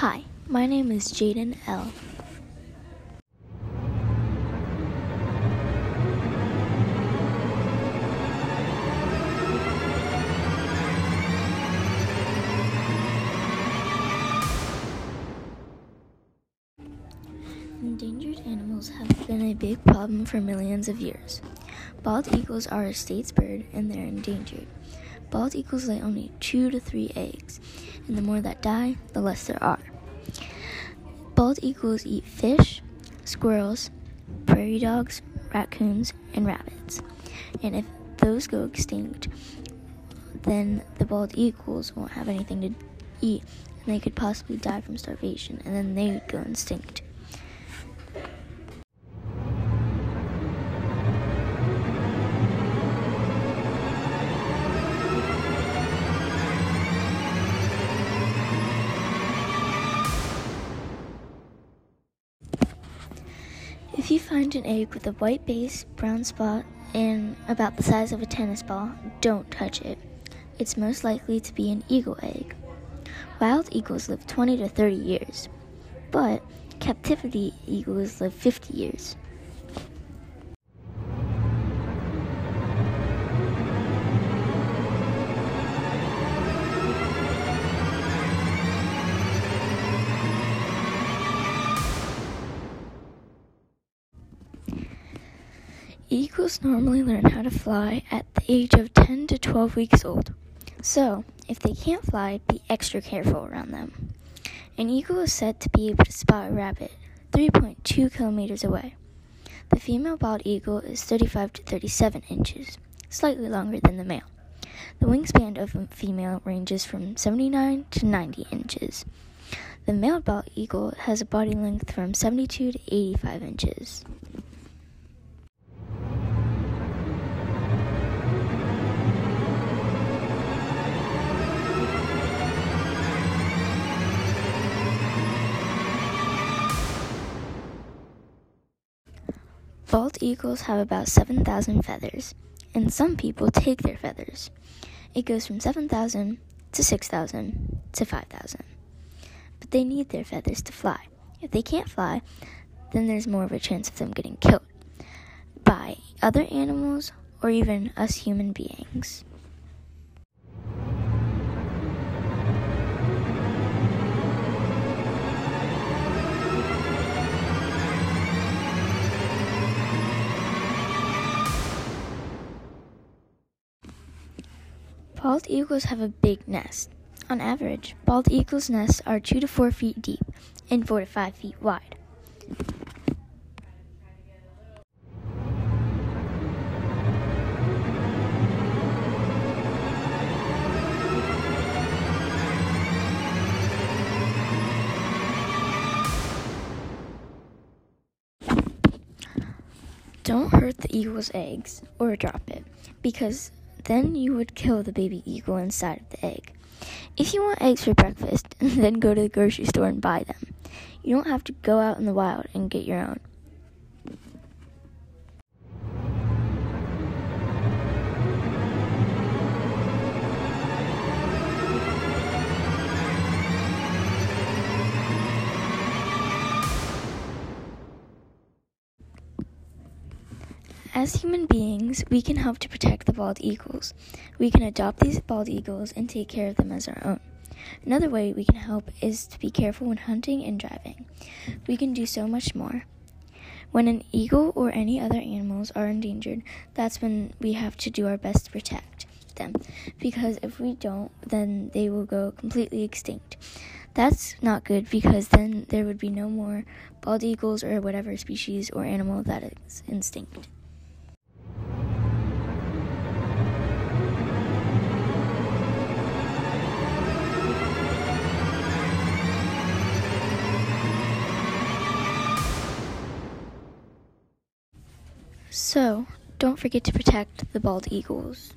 Hi, my name is Jaidyn L. Endangered animals have been a big problem for millions of years. Bald eagles are a state's bird and they're endangered. Bald eagles lay only two to three eggs, and the more that die, the less there are. Bald eagles eat fish, squirrels, prairie dogs, raccoons, and rabbits. And if those go extinct, then the bald eagles won't have anything to eat, and they could possibly die from starvation, and then they would go extinct. If you find an egg with a white base, brown spot, and about the size of a tennis ball, don't touch it. It's most likely to be an eagle egg. Wild eagles live 20 to 30 years, but captivity eagles live 50 years. Eagles normally learn how to fly at the age of 10 to 12 weeks old. So, if they can't fly, be extra careful around them. An eagle is said to be able to spot a rabbit 3.2 kilometers away. The female bald eagle is 35 to 37 inches, slightly longer than the male. The wingspan of a female ranges from 79 to 90 inches. The male bald eagle has a body length from 72 to 85 inches. Bald eagles have about 7,000 feathers, and some people take their feathers. It goes from 7,000 to 6,000 to 5,000. But they need their feathers to fly. If they can't fly, then there's more of a chance of them getting killed by other animals or even us human beings. Bald eagles have a big nest. On average, bald eagles' nests are 2 to 4 feet deep and 4 to 5 feet wide. Don't hurt the eagle's eggs or drop it because then you would kill the baby eagle inside of the egg. If you want eggs for breakfast, then go to the grocery store and buy them. You don't have to go out in the wild and get your own. As human beings, we can help to protect the bald eagles. We can adopt these bald eagles and take care of them as our own. Another way we can help is to be careful when hunting and driving. We can do so much more. When an eagle or any other animals are endangered, that's when we have to do our best to protect them. Because if we don't, then they will go completely extinct. That's not good because then there would be no more bald eagles or whatever species or animal that is extinct. So, don't forget to protect the bald eagles.